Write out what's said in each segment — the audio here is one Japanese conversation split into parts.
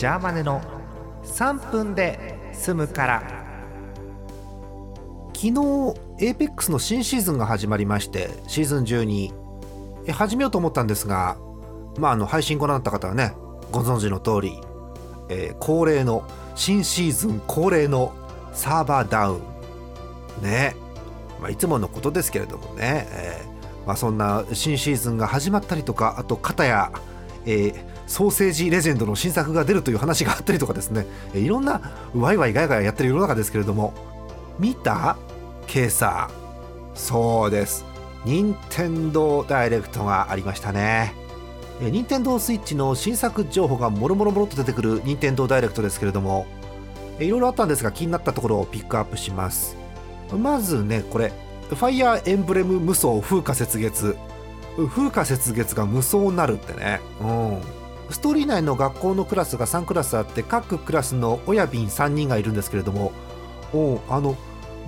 ジャーマネの3分で済むから。昨日 APEX の新シーズンが始まりましてシーズン12え始めようと思ったんですがまああの配信ご覧になった方はねご存知の通り、えー恒例の新シーズン恒例のサーバーダウン。ね。まあ、いつものことですけれどもね、えーまあ、そんな新シーズンが始まったりとかあと片や、えーソーセージレジェンドの新作が出るという話があったりとかですね、いろんなワイワイガヤガヤやってる世の中ですけれども見た？今朝そうです。任天堂ダイレクトがありましたね。え任天堂スイッチの新作情報がもろもろもろと出てくる任天堂ダイレクトですけれどもいろいろあったんですが気になったところをピックアップします。まずねこれファイヤーエンブレム無双風化雪月。風化雪月が無双になるってね。うん。ストーリー内の学校のクラスが3クラスあって各クラスの親瓶3人がいるんですけれどもおあの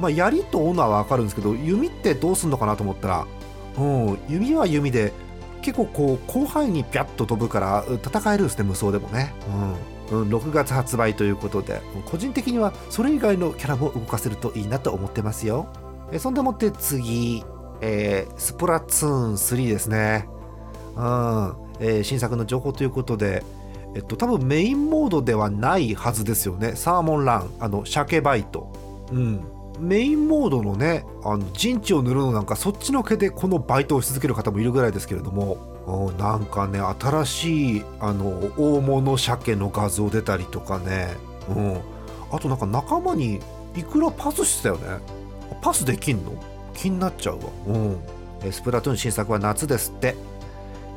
まあ槍と斧は分かるんですけど弓ってどうすんのかなと思ったらうん弓は弓で結構こう広範囲にピャッと飛ぶから戦えるんですね無双でもね。うん、うん、6月発売ということで個人的にはそれ以外のキャラも動かせるといいなと思ってますよ。えそんでもって次、えースプラトゥーン3ですね。うん、えー新作の情報ということでえっと多分メインモードではないはずですよね。サーモンランあの鮭バイト。うん。メインモードのねあの陣地を塗るのなんかそっちのけでこのバイトをし続ける方もいるぐらいですけれどもおなんかね新しいあの大物鮭の画像出たりとかね。うん。あとなんか仲間にいくらパスしてたよね。パスできんの？気になっちゃうわ。うん。スプラトゥーン新作は夏ですって。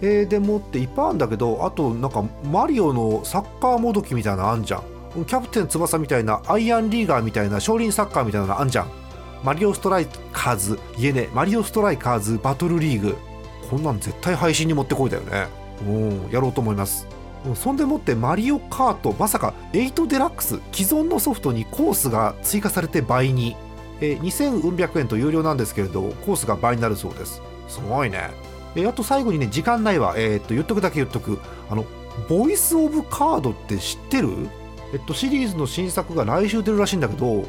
でもっていっぱいあるんだけどあとなんかマリオのサッカーもどきみたいなのあんじゃん。キャプテン翼みたいなアイアンリーガーみたいな少林サッカーみたいなのあんじゃん。マリオストライカーズいえねマリオストライカーズバトルリーグ。こんなん絶対配信に持ってこいだよね。うんやろうと思います。そんでもってマリオカートまさか8デラックス既存のソフトにコースが追加されて倍に、えー2000円と有料なんですけれどコースが倍になるそうです。すごいね。えーあと最後にね時間ないわ。えーっと言っとくだけ言っとく。あのボイスオブカードって知ってる？えっとシリーズの新作が来週出るらしいんだけど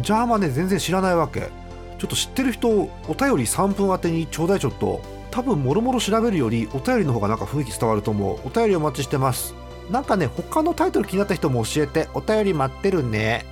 ジャーマネ全然知らないわけ。ちょっと知ってる人お便り3分宛てにちょうだいちょっと。多分もろもろ調べるよりお便りの方がなんか雰囲気伝わると思う。お便りお待ちしてます。なんかね他のタイトル気になった人も教えて。お便り待ってるね。